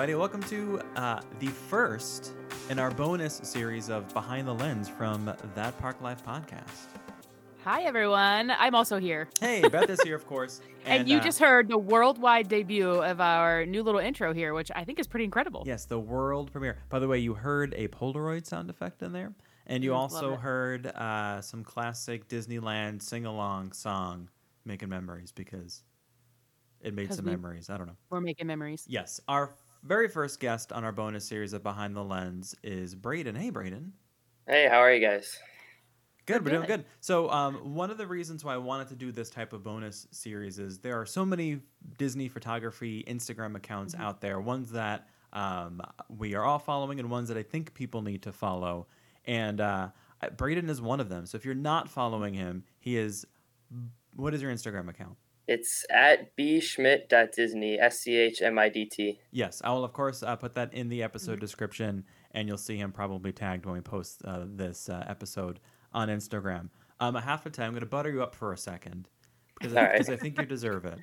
everybody. Welcome to uh, the first in our bonus series of Behind the Lens from That Park Life podcast. Hi, everyone. I'm also here. Hey, Beth is here, of course. And, you uh, just heard the worldwide debut of our new little intro here, which I think is pretty incredible. Yes, the world premiere. By the way, you heard a Polaroid sound effect in there. And you Mm, also heard uh, some classic Disneyland sing along song, Making Memories, because it made some we- memories. I don't know. We're making memories. Yes, our very first guest on our bonus series of Behind the Lens is Braeden. Hey, Braeden. Hey, how are you guys? Good, We're we're doing good. good. So, um, one of the reasons why I wanted to do this type of bonus series is there are so many Disney photography Instagram accounts Mhm. out there. Ones that um, we are all following, and ones that I think people need to follow. And uh, Braeden is one of them. So, if you're not following him, he is. What is your Instagram account? It's at bschmidt.disney, S C H M I D T. Yes, I will of course uh, put that in the episode description, and you'll see him probably tagged when we post uh, this uh, episode on Instagram. Um, have to tell I'm going to butter you up for a second because I, right. I think you deserve it.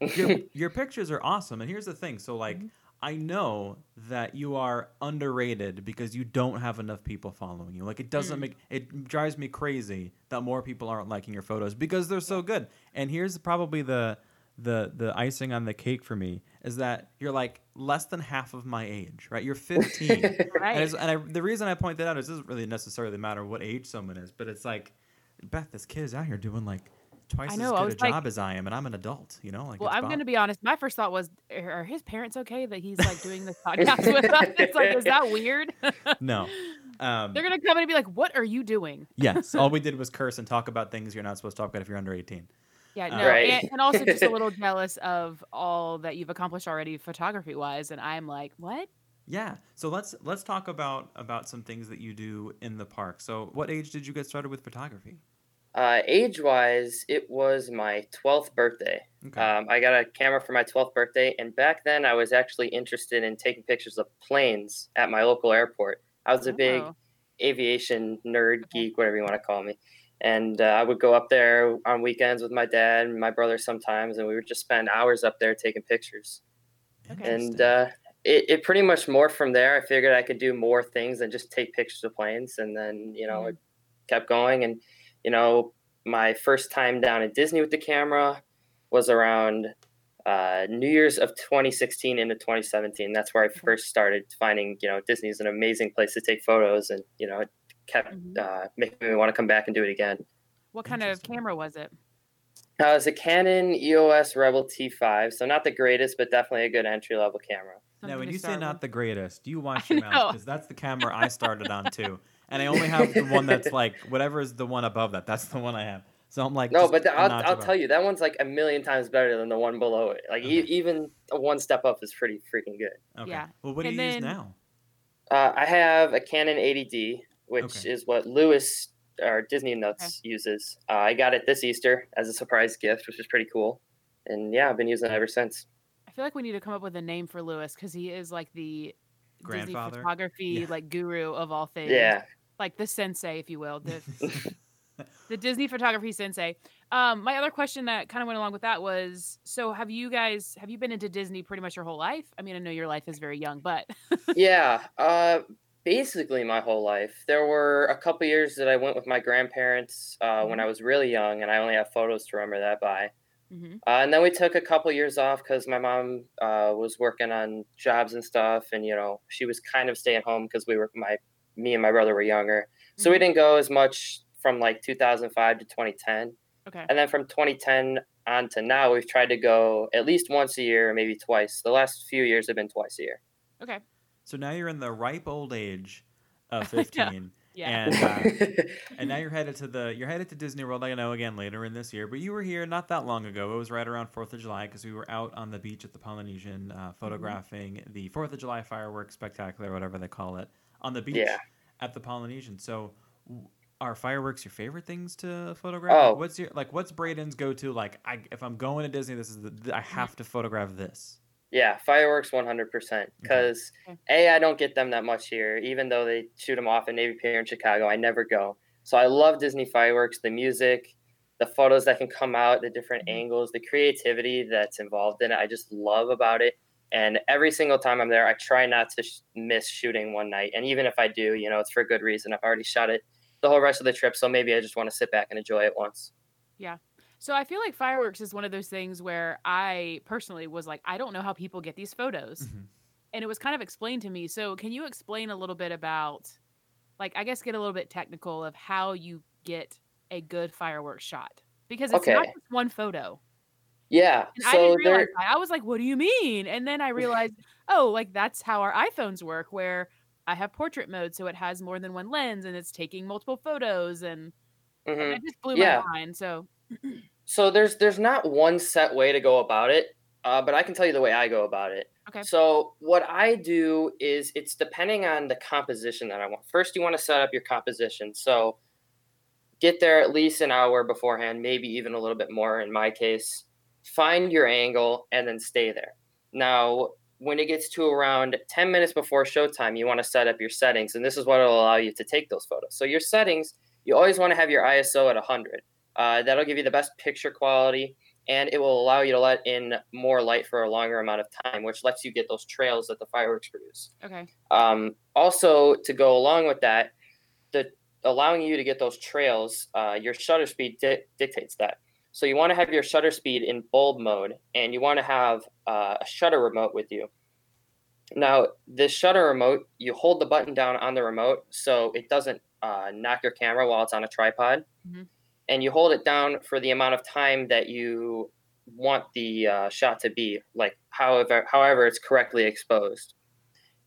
Your, your pictures are awesome, and here's the thing: so like. Mhm. I know that you are underrated because you don't have enough people following you. Like it doesn't Mm. make it drives me crazy that more people aren't liking your photos because they're so good. And here's probably the the the icing on the cake for me is that you're like less than half of my age, right? You're 15. And, Right. it's- and I, the reason I point that out is it doesn't really necessarily matter what age someone is, but it's like, Beth, this kid is out here doing like twice I know, I good a was like- job as I am, and I'm an adult. You know, like well, I'm Bob. going to be honest. My first thought was, are are his parents okay that he's like doing this podcast with us? It's like, is that weird? no. Um, They're going to come in and be like, what are you doing? yes, all we did was curse and talk about things you're not supposed to talk about if you're under 18. Yeah, no, Right. and, and also just a little jealous of all that you've accomplished already photography wise. And I'm like, what? Yeah. So let's let's talk about about some things that you do in the park. So, what age did you get started with photography? Uh, age wise, it was my 12th birthday. Okay. Um, I got a camera for my 12th birthday, and back then I was actually interested in taking pictures of planes at my local airport. I was a big Oh. aviation nerd, geek, whatever you want to call me. And uh, I would go up there on weekends with my dad and my brother sometimes, and we would just spend hours up there taking pictures. Okay. and uh, it, it pretty much morphed from there. I figured I could do more things than just take pictures of planes, and then you know Mhm. it kept going. And you know, my first time down at Disney with the camera was around uh, New Year's of 2016 into 2017. That's where I first started finding you know Disney is an amazing place to take photos, and you know it kept Mhm. uh, making me want to come back and do it again. What kind of camera was it? Uh, was a Canon EOS Rebel T5, so not the greatest, but definitely a good entry level camera. now, when you say start not the greatest, do you watch your mouth? Because that's the camera I started on too, and I only have the one that's like whatever is the one above that. That's the one I have. So I'm like, No, but the, a I'll, I'll tell you, that one's like a million times better than the one below it. Like e- even a one step up is pretty freaking good. Okay. Yeah. Well, what do And you use now? Uh, I have a Canon 80D, which Okay. is what Lewis or Disney Nuts uses. Uh, I got it this Easter as a surprise gift, which is pretty cool. And yeah, I've been using it ever since. I feel like we need to come up with a name for Lewis because he is like the Disney Grandfather? photography Yeah. like guru of all things. Yeah. Like the sensei, if you will, the the Disney photography sensei. Um, my other question that kind of went along with that was, so have you guys have you been into Disney pretty much your whole life? I mean, I know your life is very young, but yeah, uh, basically my whole life. There were a couple years that I went with my grandparents uh, when Mhm. I was really young, and I only have photos to remember that by. Mhm. Uh, and then we took a couple years off because my mom uh, was working on jobs and stuff, and you know she was kind of staying home because we were my me and my brother were younger, so we Mhm. didn't go as much from like 2005 to 2010, okay, and then from 2010 on to now, we've tried to go at least once a year, maybe twice. The last few years have been twice a year. okay, So now you're in the ripe old age of 15, yeah, and uh, and now you're headed to the you're headed to Disney World. I know again later in this year, but you were here not that long ago. It was right around Fourth of July because we were out on the beach at the Polynesian uh, photographing the Fourth of July fireworks spectacular, whatever they call it, on the beach Yeah. at the Polynesian. So. Are fireworks your favorite things to photograph? Oh. Like, what's your like? What's Braeden's go to? Like, I, if I'm going to Disney, this is the, Mm-hmm. I have to photograph this. Yeah, fireworks 100%. Because, Okay. A, I don't get them that much here. Even though they shoot them off in Navy Pier in Chicago, I never go. So I love Disney fireworks, the music, the photos that can come out, the different Mhm. angles, the creativity that's involved in it. I just love about it. And every single time I'm there, I try not to sh- miss shooting one night. And even if I do, you know, it's for a good reason. I've already shot it the whole rest of the trip, so maybe I just want to sit back and enjoy it once. Yeah. So I feel like fireworks is one of those things where I personally was like, I don't know how people get these photos. Mhm. And it was kind of explained to me. So can you explain a little bit about like I guess get a little bit technical of how you get a good fireworks shot? Because it's not just one photo. Yeah. And I didn't realize that. I was like, what do you mean? And then I realized, oh, like that's how our iPhones work, where I have portrait mode, so it has more than one lens and it's taking multiple photos and, and Mhm. it just blew Yeah. my mind. So So there's there's not one set way to go about it, uh, but I can tell you the way I go about it. Okay. So what I do is it's depending on the composition that I want. First, you want to set up your composition. So get there at least an hour beforehand, maybe even a little bit more in my case. Find your angle and then stay there. Now, when it gets to around 10 minutes before showtime, you want to set up your settings, and this is what will allow you to take those photos. So your settings, you always want to have your ISO at 100. Uh, that'll give you the best picture quality and it will allow you to let in more light for a longer amount of time, which lets you get those trails that the fireworks produce. okay. Um, also, to go along with that, the allowing you to get those trails, uh, your shutter speed di- dictates that. So you want to have your shutter speed in bulb mode, and you want to have uh, a shutter remote with you. Now, this shutter remote, you hold the button down on the remote so it doesn't uh, knock your camera while it's on a tripod, Mhm. and you hold it down for the amount of time that you want the uh, shot to be, like however however it's correctly exposed.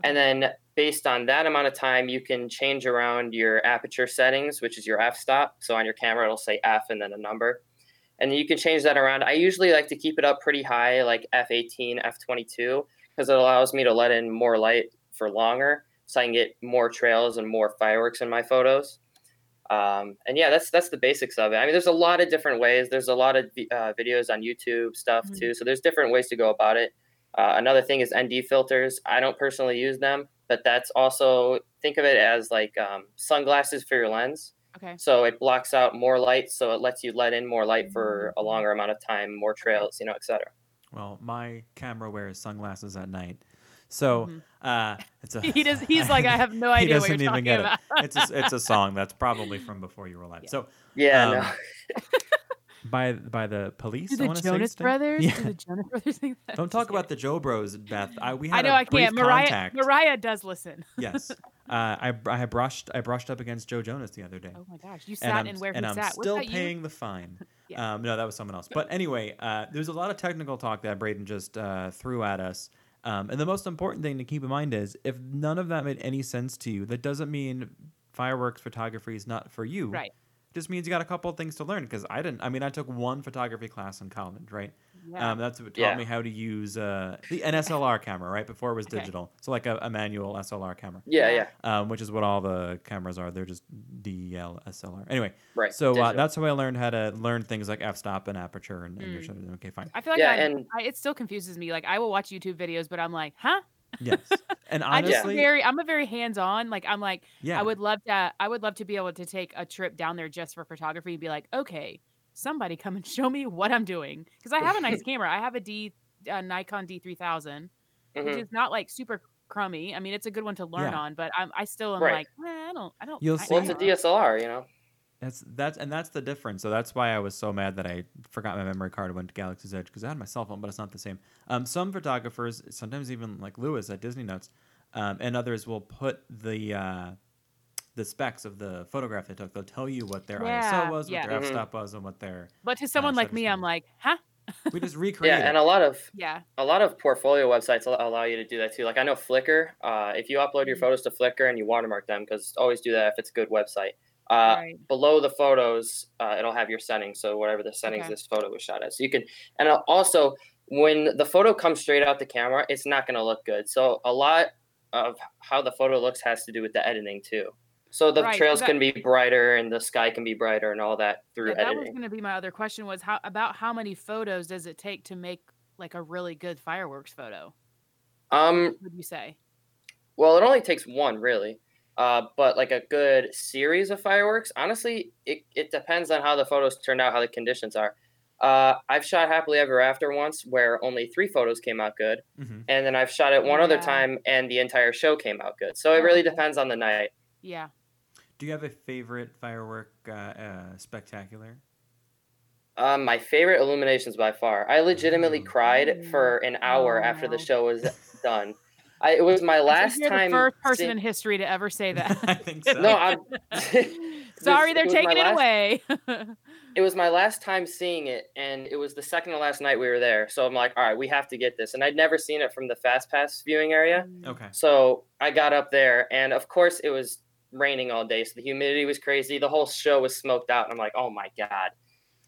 And then based on that amount of time, you can change around your aperture settings, which is your f-stop. So on your camera, it'll say f and then a number. And you can change that around. I usually like to keep it up pretty high, like f18, f22, because it allows me to let in more light for longer, so I can get more trails and more fireworks in my photos. Um, and yeah, that's that's the basics of it. I mean, there's a lot of different ways. There's a lot of uh, videos on YouTube stuff Mhm. too. So there's different ways to go about it. Uh, another thing is ND filters. I don't personally use them, but that's also think of it as like um, sunglasses for your lens. Okay. So it blocks out more light, so it lets you let in more light for a longer amount of time, more trails, you know, etc. Well, my camera wears sunglasses at night, so Mhm. uh, it's a. He does. He's like, I have no idea He doesn't you're even talking get it. it's a, it's a song that's probably from before you were alive. Yeah. So Yeah, Um, no. By by the police, Do the want to say Jonas? Brothers? Yeah. Do the Jonas Brothers think that? Don't talk about the Joe Bros, Beth. I we I know I can't. Mariah. contact. Mariah does listen. yes, uh, I I brushed I brushed up against Joe Jonas the other day. Oh my gosh, you and sat I'm, in where and he I'm sat. still paying the fine. Yeah. Um, no, that was someone else. But anyway, uh, there's a lot of technical talk that Braeden just uh, threw at us. Um, and the most important thing to keep in mind is if none of that made any sense to you, that doesn't mean fireworks photography is not for you. you? Right. It just means you got a couple of things to learn because I didn't. I mean, I took one photography class in college, right? Yeah. Um, that's what taught Yeah. me how to use uh, the an SLR camera, right? Before it was Okay. digital. So like a, a manual SLR camera Yeah, Yeah. yeah. um, which is what all the cameras are. They're just DLSLR. Anyway, Right. so uh, that's how I learned how to learn things like f-stop and aperture and, and your Mm. shutter. Okay, fine. I feel like Yeah, I'm- and- I, it still confuses me. Like I will watch YouTube videos, but I'm like, huh? Yes, and I just honestly, very. I'm a very hands on. Like I'm like, yeah, I would love to. I would love to be able to take a trip down there just for photography and be like, okay, somebody come and show me what I'm doing because I have a nice camera. I have a D, a Nikon D3000, which Mhm. is not like super crummy. I mean, it's a good one to learn Yeah. on, but I'm, I still am Right. like, eh, I don't, I don't. You'll I, see- Well, it's a I. DSLR, you know. That's that's and that's the difference. So that's why I was so mad that I forgot my memory card and went to Galaxy's Edge because I had my cell phone, but it's not the same. Um, some photographers, sometimes even like Lewis at Disney Notes, um, and others will put the uh, the specs of the photograph they took. They'll tell you what their Yeah, ISO was, yeah. what their Mhm. f-stop was, and what their. But to someone like me, speed. I'm like, huh? We just recreate. Yeah, it. and a lot of Yeah. a lot of portfolio websites allow you to do that too. Like I know Flickr. Uh, if you upload your Mhm. photos to Flickr and you watermark them, because always do that if it's a good website. Uh, right. Below the photos, uh, it'll have your settings. So whatever the settings Okay. this photo was shot at, so you can. And also, when the photo comes straight out the camera, it's not going to look good. So a lot of how the photo looks has to do with the editing too. So the Right, trails that- can be brighter and the sky can be brighter and all that through Yeah, that was going to be my other question was how about how many photos does it take to make like a really good fireworks photo? Um, What would you say? Well, it only takes one really, uh, but like a good series of fireworks. Honestly, it, it depends on how the photos turned out, how the conditions are. Uh, I've shot Happily Ever After once where only three photos came out good. hmm And then I've shot it one other time and the entire show came out good. So it really depends on the night. Yeah. Do you have a favorite firework uh, uh, spectacular? Um, my favorite illuminations by far. I legitimately Ooh. cried for an hour Oh, after the show was done. I, it was my last You're time. the first person seeing- in history to ever say that. I think so. No, I'm. Sorry, This- they're it taking it last- away. It was my last time seeing it, and it was the second to last night we were there. So I'm like, all right, we have to get this. And I'd never seen it from the Fast Pass viewing area. Mm. Okay. So I got up there, and of course it was raining all day, so the humidity was crazy. The whole show was smoked out, and I'm like, oh my god.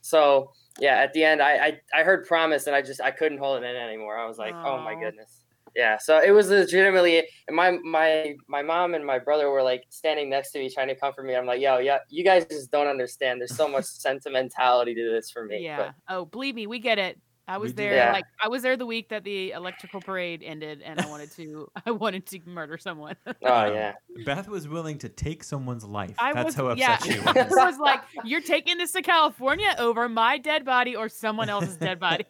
So yeah, at the end, I I, I heard promise, and I just I couldn't hold it in anymore. I was like, oh my goodness. Yeah, so it was legitimately, and my my my mom and my brother were like standing next to me trying to comfort me. I'm like, yo, yeah, you guys just don't understand. There's so much sentimentality to this for me. yeah. But Oh, believe me, we get it. I was there Yeah. like I was there the week that the electrical parade ended and I wanted to I wanted to murder someone. oh Um, yeah, Beth was willing to take someone's life. I That's was how yeah. upset she I was. was like, you're taking this to California over my dead body or someone else's dead body.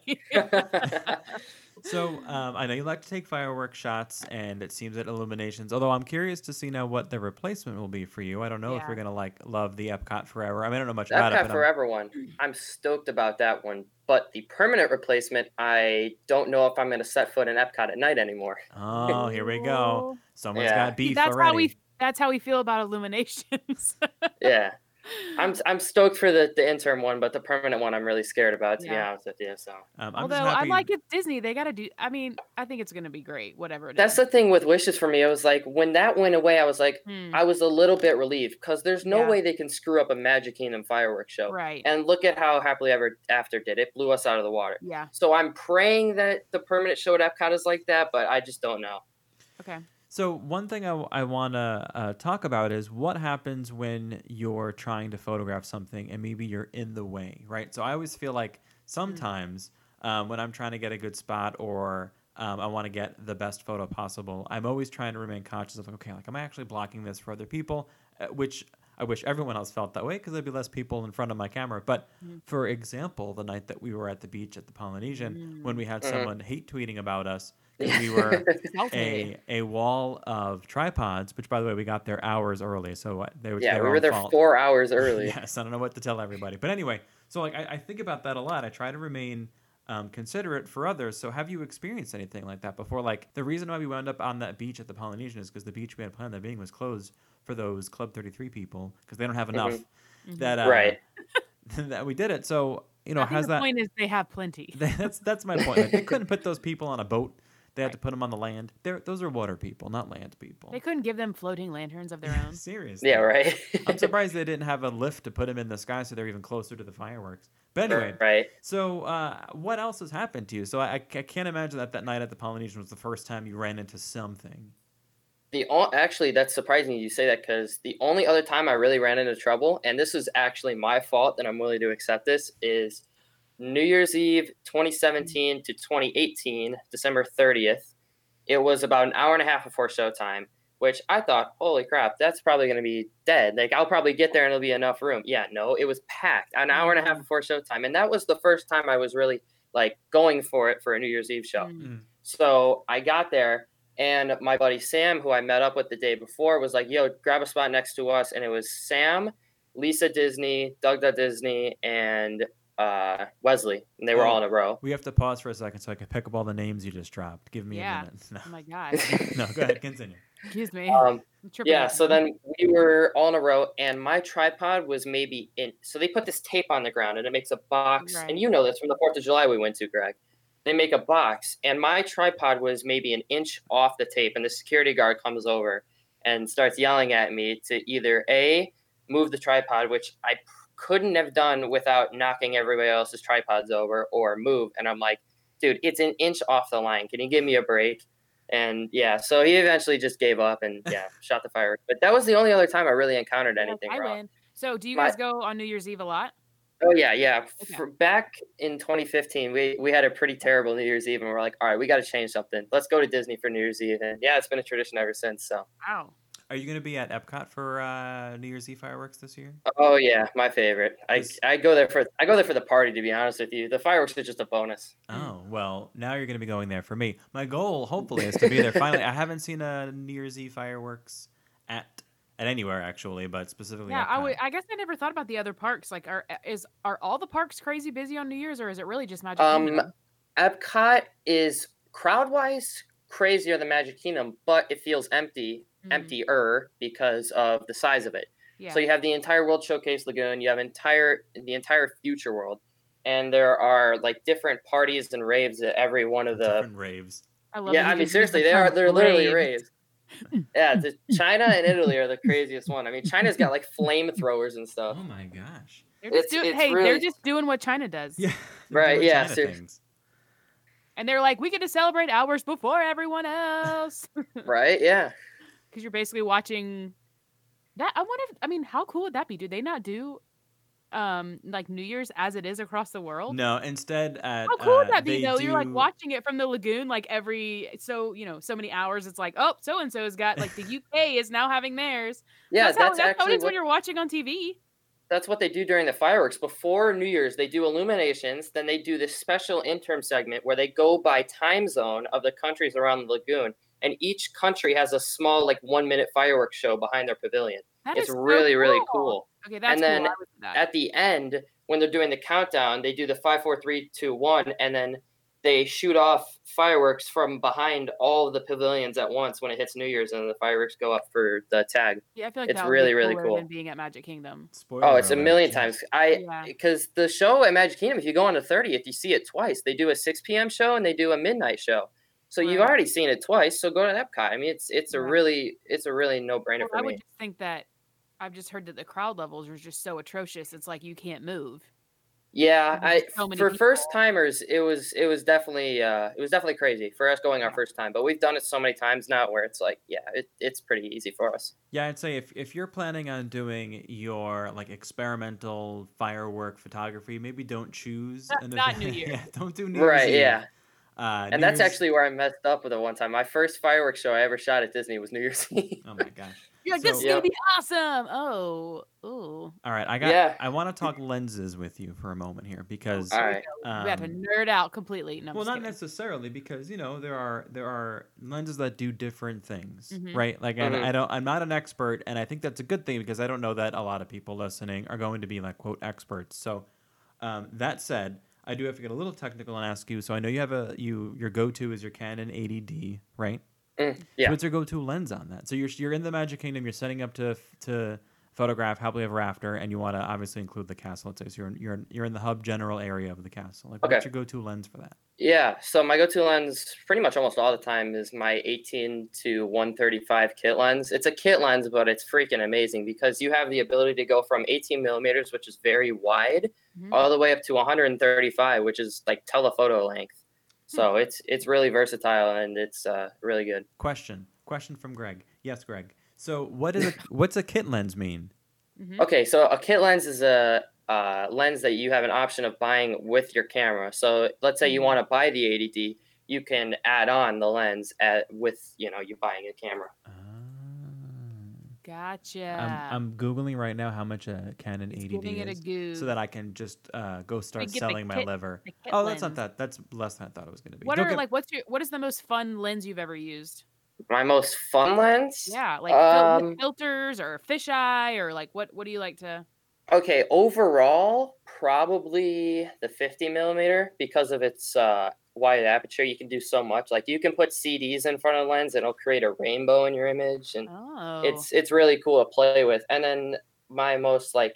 So um, I know you like to take firework shots, and it seems that Illuminations. Although I'm curious to see now what the replacement will be for you. I don't know if Yeah. you're gonna like love the Epcot Forever. I mean, I don't know much about it. Epcot But I'm- Forever one. I'm stoked about that one. But the permanent replacement, I don't know if I'm going to set foot in Epcot at night anymore. Oh, here we go. Someone's Yeah. got See, beef that's already. how we that's how we feel about illuminations. Yeah, I'm I'm stoked for the, the interim one, but the permanent one, I'm really scared about. To be Yeah. honest with you, so Um, I'm Although just I happy. like it Disney, they gotta do I mean, I think it's gonna be great, whatever it that's is. the thing with wishes for me. It was like when that went away, I was like, Hmm, I was a little bit relieved because there's no Yeah. way they can screw up a Magic Kingdom fireworks show. right. And look at how happily ever after did it blew us out of the water. yeah. So I'm praying that the permanent show at Epcot is like that, but I just don't know. Okay. So one thing I, I want to uh, talk about is what happens when you're trying to photograph something and maybe you're in the way, right? So I always feel like sometimes um, when I'm trying to get a good spot or um, I want to get the best photo possible, I'm always trying to remain conscious of like, okay, like am I actually blocking this for other people? Uh, which I wish everyone else felt that way because there'd be less people in front of my camera. But Mhm. for example, the night that we were at the beach at the Polynesian, when we had Mhm. someone hate tweeting about us because we were a a wall of tripods, which by the way we got there hours early, so uh, they were yeah, their we were there fault. four hours early. yes, I don't know what to tell everybody, but anyway, so like I, I think about that a lot. I try to remain um, considerate for others. So have you experienced anything like that before? Like the reason why we wound up on that beach at the Polynesian is because the beach we had planned on being was closed for those Club Thirty Three people because they don't have enough. Mhm. That uh, Right. that we did it. So you know, I think how's the that? point is they have plenty. That's that's my point. Like, they couldn't put those people on a boat. They had to put them on the land. They're, those are water people, not land people. They couldn't give them floating lanterns of their own. Seriously. Yeah, right. I'm surprised they didn't have a lift to put them in the sky so they're even closer to the fireworks. But anyway, right. so uh, what else has happened to you? So I, I can't imagine that that night at the Polynesian was the first time you ran into something. The o- actually, that's surprising you say that because the only other time I really ran into trouble, and this is actually my fault, and I'm willing to accept this, is New Year's Eve mm-hmm. 2017 to 2018, December 30th. It was about an hour and a half before showtime, which I thought, holy crap, that's probably going to be dead. Like, I'll probably get there and it'll be enough room. Yeah, no, it was packed an hour and a half mm-hmm. before showtime. And that was the first time I was really like going for it for a New Year's Eve show. Mm. mm. So I got there, and my buddy Sam, who I met up with the day before, was like, "Yo, grab a spot next to us." And it was Sam, Lisa Disney, Doug Da Disney, and uh, Wesley, and they were all in a row. We have to pause for a second so I can pick up all the names you just dropped. Give me Yeah. a minute. No, Oh my god. no go ahead, continue. Excuse me. Um, yeah, so then we were all in a row, and my tripod was maybe in. So they put this tape on the ground, and it makes a box. Right. And you know this from the Fourth of July we went to, Greg. They make a box, and my tripod was maybe an inch off the tape, and the security guard comes over and starts yelling at me to either a move the tripod, which I p- couldn't have done without knocking everybody else's tripods over, or move. And I'm like, dude, it's an inch off the line. Can you give me a break? And yeah, so he eventually just gave up and yeah, shot the fireworks. But that was the only other time I really encountered anything I wrong. win. So do you My- guys go on New Year's Eve a lot? Oh yeah, yeah. Okay. Back in 2015, we we had a pretty terrible New Year's Eve, and we're like, all right, we got to change something. Let's go to Disney for New Year's Eve, and yeah, it's been a tradition ever since. So Wow. Are you going to be at Epcot for uh, New Year's Eve fireworks this year? Oh yeah, my favorite. I This- I go there for I go there for the party. To be honest with you, the fireworks are just a bonus. Oh well, now you're going to be going there for me. My goal, hopefully, is to be there finally. I haven't seen a New Year's Eve fireworks at at anywhere actually, but specifically. Yeah, I Epcot. would. I guess I never thought about the other parks. Like, are is are all the parks crazy busy on New Year's, or is it really just Magic Um, Kingdom? Epcot is crowd wise crazier than Magic Kingdom, but it feels empty, Mhm. emptier because of the size of it. Yeah. So you have the entire World Showcase Lagoon, you have entire the entire Future World, and there are like different parties and raves at every one of the. different raves. I love Yeah, I mean seriously, they are they're literally rave. raves. yeah, the, China and Italy are the craziest one. I mean, China's got like flamethrowers and stuff. Oh my gosh. They're just It's- doing, it's hey, they're just doing what China does. Yeah. Right, yeah, China seriously. things. And they're like, we get to celebrate hours before everyone else. Right? Yeah. Because you're basically watching that. I wonder if, I mean, how cool would that be? Do they not do um like New Year's as it is across the world? No, instead at How cool would uh, that be they though? You're like watching it from the lagoon like every so you know so many hours. It's like oh so and so's got like the UK is now having theirs. Yeah, that's, that's, how, that's how it actually is what, when you're watching on TV. that's what they do during the fireworks. Before New Year's, they do illuminations. Then they do this special interim segment where they go by time zone of the countries around the lagoon, and each country has a small, like one minute fireworks show behind their pavilion. That it's is so really, really cool. Okay, that's then cool. I would. At the end, when they're doing the countdown, they do the five, four, three, two, one, and then they shoot off fireworks from behind all of the pavilions at once when it hits New Year's, and the fireworks go up for the tag. yeah, I feel like it's that would be really, really cool. Than being at Magic Kingdom. Spoiler Oh, it's a million times. I Yeah. because the show at Magic Kingdom, if you go on the 30th, you see it twice. They do a 6 p.m. show and they do a midnight show. So you've already seen it twice. So go to Epcot. I mean, it's it's a really it's a really no brainer Well, for I would just think that I've just heard that the crowd levels are just so atrocious. It's like you can't move. Yeah, I so for people. first timers, it was it was definitely uh, it was definitely crazy for us going our first time. But we've done it so many times now where it's like, yeah, it, it's pretty easy for us. Yeah, I'd say if, if you're planning on doing your like experimental firework photography, maybe don't choose Not- an not New event- Year's. Yeah, don't do New Year's Right? Eve. Yeah. Uh, And New that's Year's- actually where I messed up with it one time. My first fireworks show I ever shot at Disney was New Year's Eve. Oh my gosh. You're like, this So- is gonna be awesome. Oh, oh. All right, I got. Yeah. I want to talk lenses with you for a moment here because. All right. we have to um, nerd out completely. No, well, not kidding. necessarily because you know there are there are lenses that do different things, Mhm. right? Like, and Mhm. I don't. I'm not an expert, and I think that's a good thing because I don't know that a lot of people listening are going to be like quote experts. So, um, that said, I do have to get a little technical and ask you. So I know you have a you your go to is your Canon 80D, right? Mm, So yeah. what's your go-to lens on that? So you're you're in the Magic Kingdom. You're setting up to to photograph Happily Ever After, and you want to obviously include the castle. Let's say so you're in, you're you're in the hub general area of the castle. Like, Okay. what's your go-to lens for that? Yeah, so my go-to lens pretty much almost all the time is my 18 to 135 kit lens. It's a kit lens, but it's freaking amazing because you have the ability to go from 18 millimeters, which is very wide, Mhm. all the way up to 135, which is like telephoto length. So it's it's really versatile and it's uh, really good. Question question from Greg. Yes, Greg. So what is a what's a kit lens mean? Mhm. Okay, so a kit lens is a uh, lens that you have an option of buying with your camera. So let's say you Mhm. want to buy the 80D, you can add on the lens at with you know you buying a camera. Ah. Gotcha. I'm, I'm googling right now how much a Canon It's 80D giving it a is, so that I can just uh, go start selling my kit- liver. the kit Oh, that's not that. That's less than I thought it was going to be. What Don't are get- like? What's your? What is the most fun lens you've ever used? My most fun lens. Yeah, like Um, filters or fisheye or like what? What do you like to? Okay, overall, probably the 50 millimeter because of its uh, wide aperture. You can do so much. Like you can put CDs in front of the lens, and it'll create a rainbow in your image, and Oh, it's it's really cool to play with. And then my most like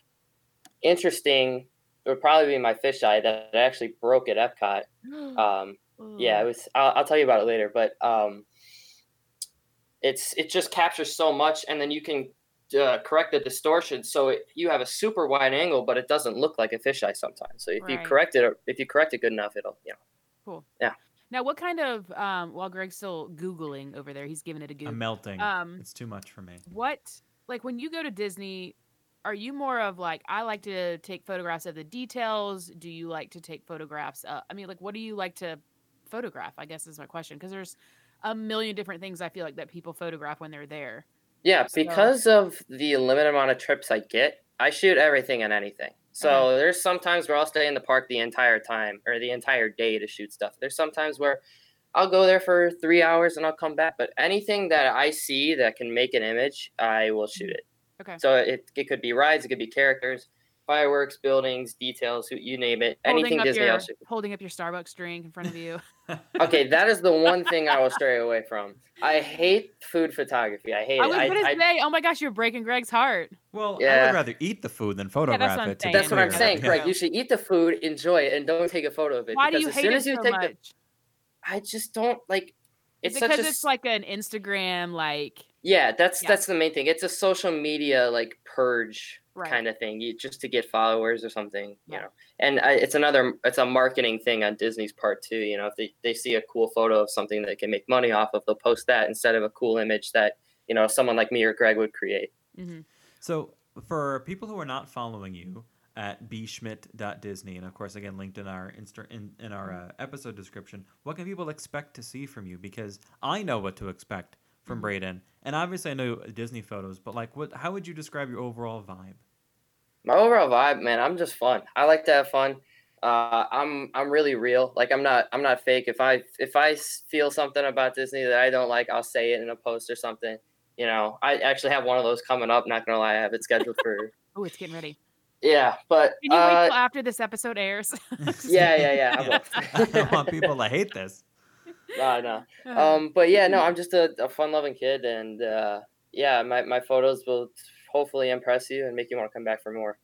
interesting would probably be my fisheye that I actually broke at Epcot. Um, yeah, it was. I'll, I'll tell you about it later, but um, it's it just captures so much, and then you can uh, correct the distortion, so it, you have a super wide angle, but it doesn't look like a fisheye sometimes. So if you correct it, if you correct it good enough, it'll you know. Cool. Yeah. Now, what kind of um? While Greg's still googling over there, he's giving it a Google. I'm melting. Um, it's too much for me. what like when you go to Disney, are you more of like I like to take photographs of the details? Do you like to take photographs? Uh, I mean, like what do you like to photograph? I guess is my question because there's a million different things I feel like that people photograph when they're there. Yeah, So- because of the limited amount of trips I get, I shoot everything and anything. So uh-huh. there's sometimes where I'll stay in the park the entire time or the entire day to shoot stuff. There's sometimes where I'll go there for three hours and I'll come back. But anything that I see that can make an image, I will shoot mm-hmm. it. Okay. So it, it could be rides, it could be characters, fireworks, buildings, details, who- you name it. holding Anything up Disney, your I'll holding up your Starbucks drink in front of you. Okay, that is the one thing I will stray away from. I hate food photography. I hate I it. was I- gonna I- say, oh my gosh, you're breaking Greg's heart. Well, yeah. I would rather eat the food than photograph what I'm it. to be. That's what I'm saying, Yeah. Greg. You should eat the food, enjoy it, and don't take a photo of it. Why do you as hate soon it as you so take much? the, I just don't like. It's Is such because a it's like an Instagram, like yeah. That's Yeah. that's the main thing. It's a social media like purge Right. kind of thing, you, just to get followers or something. Yeah. You know, and I, it's another. It's a marketing thing on Disney's part too. You know, if they they see a cool photo of something they can make money off of, they'll post that instead of a cool image that you know someone like me or Greg would create. mhm. So, for people who are not following you at bschmidt.disney, and of course, again, linked in our Insta- in, in our uh, episode description, what can people expect to see from you? Because I know what to expect from Mhm. Braeden, and obviously I know Disney photos, but like, what? How would you describe your overall vibe? My overall vibe man i'm just fun. I like to have fun. Uh, i'm i'm really real. Like i'm not i'm not fake. If i if i s- feel something about disney that i don't like i'll say it in a post or something. You know i actually have one of those coming up not gonna lie. I have it scheduled for Oh, it's getting ready. yeah but Can you wait uh, till after this episode airs? yeah yeah yeah i will I don't want people to hate this. no no um but yeah no i'm just a, a fun loving kid and uh yeah my, my photos will hopefully impress you and make you want to come back for more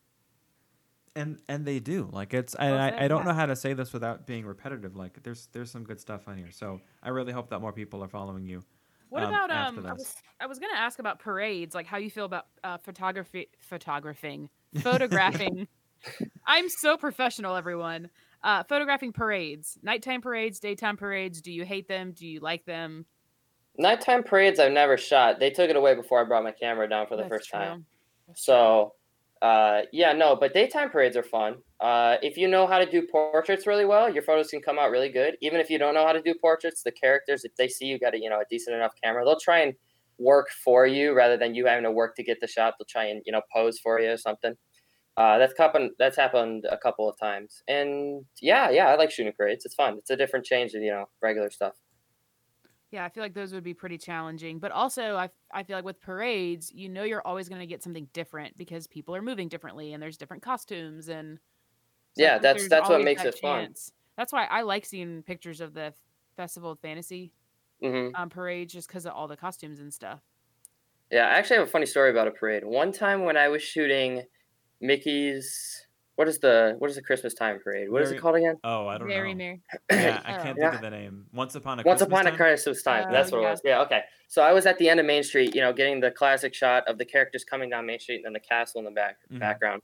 and and they do like it's and Well I, I don't yeah. know how to say this without being repetitive like there's there's some good stuff on here so i really hope that more people are following you What um, about um? I was I was gonna ask about parades, like how you feel about uh, photography, photographing, photographing. I'm so professional, everyone. Uh, photographing parades, nighttime parades, daytime parades. Do you hate them? Do you like them? Nighttime parades i've never shot they took it away before i brought my camera down for the That's first time true. That's true. So, uh, yeah, no, but daytime parades are fun. Uh, if you know how to do portraits really well, your photos can come out really good. Even if you don't know how to do portraits, the characters, if they see you got a you know a decent enough camera, they'll try and work for you rather than you having to work to get the shot. They'll try and you know pose for you or something. Uh, that's happened. That's happened a couple of times, and yeah, yeah, I like shooting parades. It's fun. It's a different change of you know regular stuff. Yeah, I feel like those would be pretty challenging. But also, I, I feel like with parades, you know, you're always going to get something different because people are moving differently and there's different costumes and. so Yeah, that's- that's what makes that it fun. That's why I like seeing pictures of the Festival of Fantasy hmm um, parade just because of all the costumes and stuff. Yeah, I actually have a funny story about a parade. One time when I was shooting Mickey's, what is the what is the Christmas time parade? What is Very- it called again? oh i don't Very know merry. yeah i can't Yeah. think of the name once upon a Once Christmas upon a Time? Christmas time. Oh, That's what yeah. it was. Yeah, okay. So I was at the end of Main Street, you know, getting the classic shot of the characters coming down Main Street and then the castle in the back Mhm. background.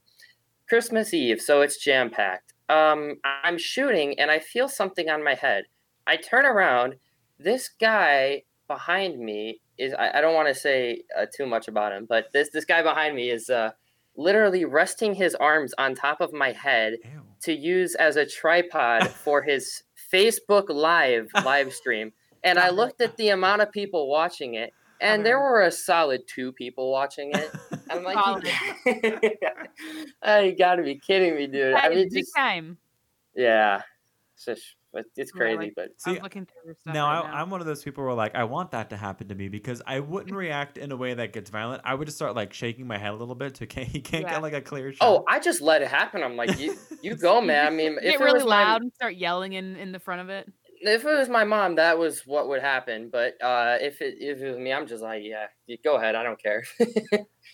Christmas Eve, so it's jam packed. Um, I'm shooting and I feel something on my head. I turn around. This guy behind me is I, I don't want to say uh, too much about him, but this this guy behind me is uh, literally resting his arms on top of my head Ew. to use as a tripod for his Facebook Live live stream. And I looked at the amount of people watching it, and there were a solid two people watching it. I'm like, you, oh, you gotta be kidding me, dude. I mean, just, time. yeah, it's just it's Yeah, crazy, like- but See, I'm looking through stuff now, right I, now. I'm one of those people where like I want that to happen to me because I wouldn't react in a way that gets violent. I would just start like shaking my head a little bit to can't, he can't Yeah. get like a clear shot. oh, I just let it happen. I'm like, you, you go, man. I mean, if Get it really was my- loud and start yelling in, in the front of it. if it was my mom, that was what would happen. But uh, if it if it was me, I'm just like, yeah, go ahead. I don't care.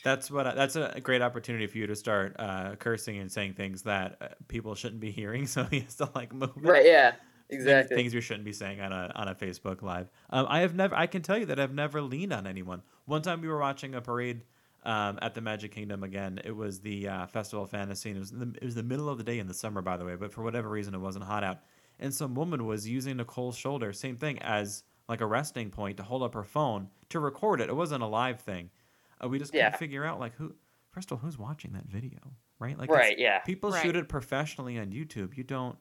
That's what. I, that's a great opportunity for you to start uh, cursing and saying things that uh, people shouldn't be hearing. So he has to like move. it. right? Yeah. Things- Exactly. Things you shouldn't be saying on a on a Facebook live. Um, I have never. I can tell you that I've never leaned on anyone. One time we were watching a parade um, at the Magic Kingdom again. It was the uh, Festival of Fantasy. And it was in the, it was the middle of the day in the summer, by the way. But for whatever reason, it wasn't hot out. And some woman was using Nicole's shoulder, same thing as like a resting point to hold up her phone to record it. It wasn't a live thing. Uh, we just couldn't Yeah. figure out like who. First of all, who's watching that video, right? Like Right. Yeah. people Right. shoot it professionally on YouTube. You don't.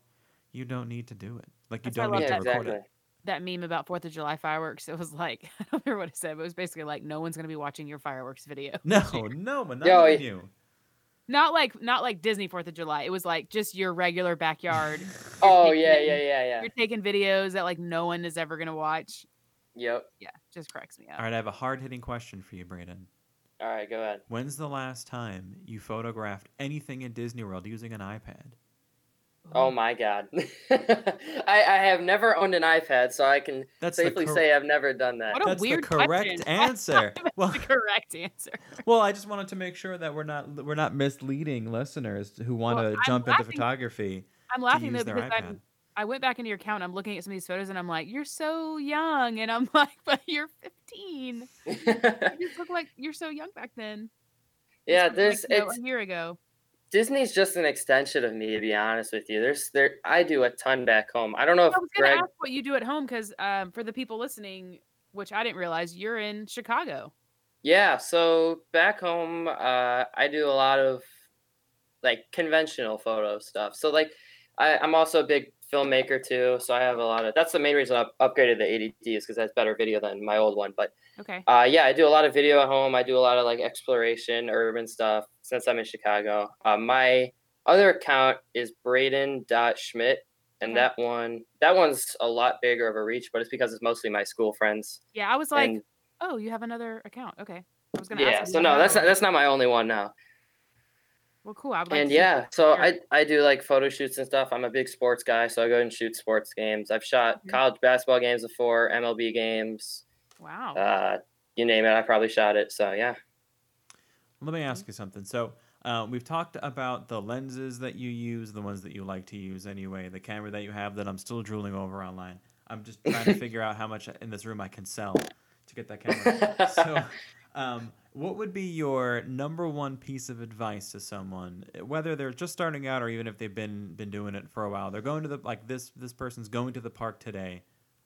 You don't need to do it. Like you That's don't need to record Exactly. it. that meme about Fourth of July fireworks. It was like I don't remember what it said, but it was basically like no one's gonna be watching your fireworks video. No, this year." no, but not Yo, even you. not like not like Disney Fourth of July. It was like just your regular backyard. oh taking yeah, yeah, yeah, yeah. You're taking videos that like no one is ever gonna watch. Yep. Yeah, just cracks me up. All right, I have a hard hitting question for you, Braeden. All right, go ahead. When's the last time you photographed anything in Disney World using an iPad? Oh mm. my god. I, I have never owned an iPad, so I can That's safely cor- say I've never done that. What a that's weird the correct question. answer. well, the correct answer. well, I just wanted to make sure that we're not we're not misleading listeners who want Well, to I'm jump into photography I'm laughing though because. I'm I went back into your account. I'm looking at some of these photos and I'm like, you're so young, and I'm like, but you're 15. You just look like you're so young back then. Yeah, was, there's like, you know, it's a year ago. Disney's just an extension of me to be honest with you. There's there I do a ton back home. I don't know if I was gonna Greg ask what you do at home because um, for the people listening, which I didn't realize, you're in Chicago. Yeah, so back home, uh, I do a lot of like conventional photo stuff. So like, I, I'm also a big filmmaker too. So I have a lot of. That's the main reason I upgraded the 80D is because that's better video than my old one. But Okay. uh, yeah, I do a lot of video at home. I do a lot of like exploration, urban stuff since I'm in Chicago. Uh, my other account is Braeden Schmidt, And Okay. that one, that one's a lot bigger of a reach, but it's because it's mostly my school friends. Yeah, I was like, and oh, you have another account. Okay. I was gonna yeah, ask. so no, that's not, that's not my only one now. One. well, cool. I would like and to yeah, so Sure. I I do like photo shoots and stuff. I'm a big sports guy, so I go and shoot sports games. I've shot Mhm. college basketball games before, MLB games, Wow. uh, you name it. I probably shot it. So yeah. Let me ask you something. So uh, we've talked about the lenses that you use, the ones that you like to use anyway, the camera that you have that I'm still drooling over online. I'm just trying to figure out how much in this room I can sell to get that camera. so, um, what would be your number one piece of advice to someone, whether they're just starting out or even if they've been been doing it for a while? They're going to the like this this person's going to the park today.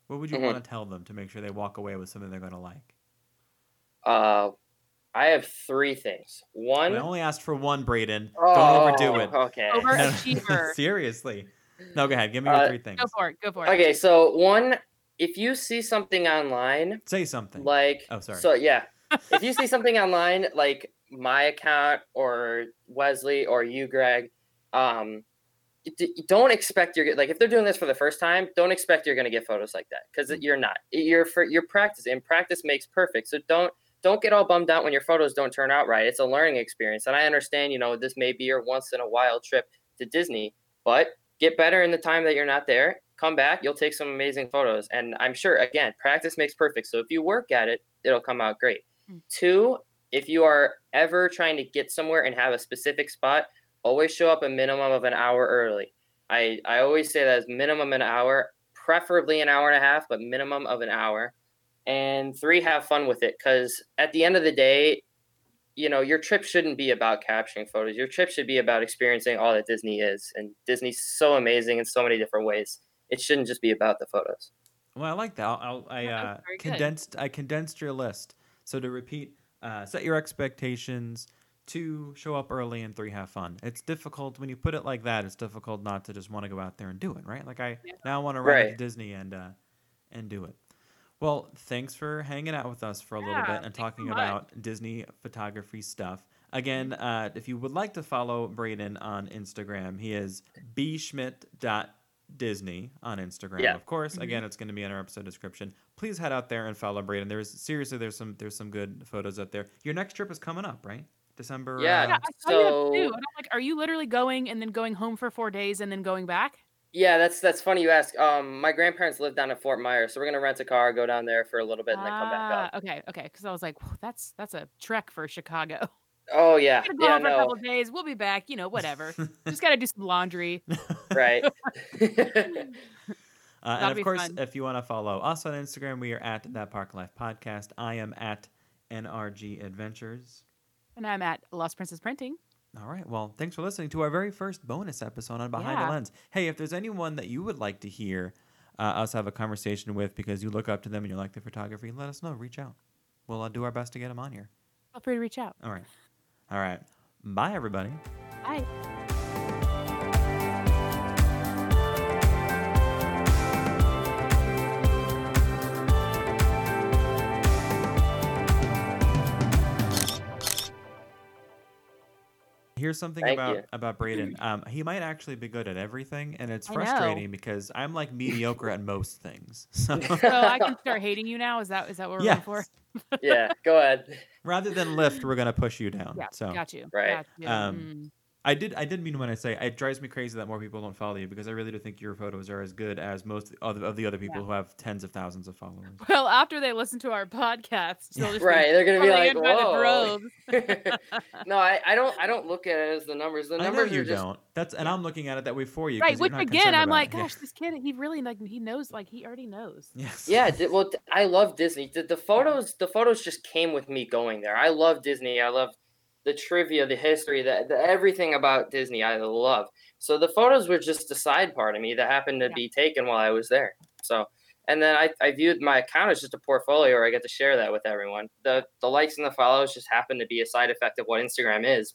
What would you Mhm. want to tell them to make sure they walk away with something they're going to like? uh, I have three things. One, I only asked for one, Braeden. Don't overdo Oh, it. Okay. Overachiever. Seriously. No, go ahead. Give me your Uh, three things. Go for it. Go for it. Okay, so one, if you see something online, Say something. like Oh, sorry. so yeah if you see something online like my account or wesley or you greg um don't expect you're like if they're doing this for the first time don't expect you're going to get photos like that because you're not. You're for your practice and practice makes perfect. So don't don't get all bummed out when your photos don't turn out right. It's a learning experience and i understand you know this may be your once in a while trip to disney but get better in the time that you're not there come back you'll take some amazing photos and i'm sure again practice makes perfect. So if you work at it it'll come out great. Mm. Two if you are ever trying to get somewhere and have a specific spot always show up a minimum of an hour early i i always say that as minimum an hour preferably an hour and a half but minimum of an hour and three have fun with it because at the end of the day you know your trip shouldn't be about capturing photos your trip should be about experiencing all that disney is and disney's so amazing in so many different ways it shouldn't just be about the photos Well, I like that. I'll, I'll, I uh, that's very good. condensed. I condensed your list. So to repeat, uh, set your expectations. Two, show up early, and three, have fun. It's difficult when you put it like that. It's difficult not to just want to go out there and do it, right? Like I Yeah. now want to run Right. to Disney and uh, and do it. Well, thanks for hanging out with us for a little bit and thanks so talking about Disney photography stuff. Again, uh, if you would like to follow Braeden on Instagram, he is bschmidt.disney on Instagram. Yeah. Of course, Mhm. again, it's going to be in our episode description. Please head out there and follow Braeden. There's seriously, there's some there's some good photos out there. Your next trip is coming up, right? December. Yeah, uh, Yeah, I saw you have So- two. I'm like, are you literally going and then going home for four days and then going back? yeah that's that's funny you ask um my grandparents live down at fort myers so we're gonna rent a car go down there for a little bit and then come back up Ah, Okay, okay. Because I was like, that's that's a trek for Chicago. oh yeah go yeah home for a no couple days. We'll be back. You know, whatever. Just gotta do some laundry. right Uh, and of course, fun. if you want to follow us on Instagram, we are at That Park Life Podcast. I am at NRG Adventures. And I'm at Lost Princess Printing. All right. Well, thanks for listening to our very first bonus episode on Behind Yeah. the Lens. Hey, if there's anyone that you would like to hear uh, us have a conversation with because you look up to them and you like the photography, let us know. Reach out. We'll uh, do our best to get them on here. Feel free to reach out. All right. All right. Bye, everybody. Bye. Here's something Thank about you. about Braeden. Um, he might actually be good at everything, and it's frustrating because I'm like mediocre at most things. So So I can start hating you now. Is that is that what we're Yes. going for? yeah, go ahead. rather than lift, we're gonna push you down. Yeah, so got you. Right. Got you. Um, Mm. I did I did mean when I say it drives me crazy that more people don't follow you because I really do think your photos are as good as most of the, of the other people Yeah. who have tens of thousands of followers. Well, after they listen to our podcast, they'll just be Right, they're gonna be pulling like, in by the "Whoa." droves. no, I, I don't I don't look at it as the numbers. The I know numbers you are just don't. That's and I'm looking at it that way for you. 'cause right. you're Which not again, I'm like, it. Yeah. gosh, this kid, he really like he knows, like he already knows. Yes. Yeah, di- well, I love Disney. The, the photos, the photos just came with me going there. I love Disney. I love the trivia, the history, the, the everything about Disney. I love. So the photos were just a side part of me that happened to Yeah. be taken while I was there. So, and then I, I viewed my account as just a portfolio where I get to share that with everyone. The the likes and the follows just happen to be a side effect of what Instagram is.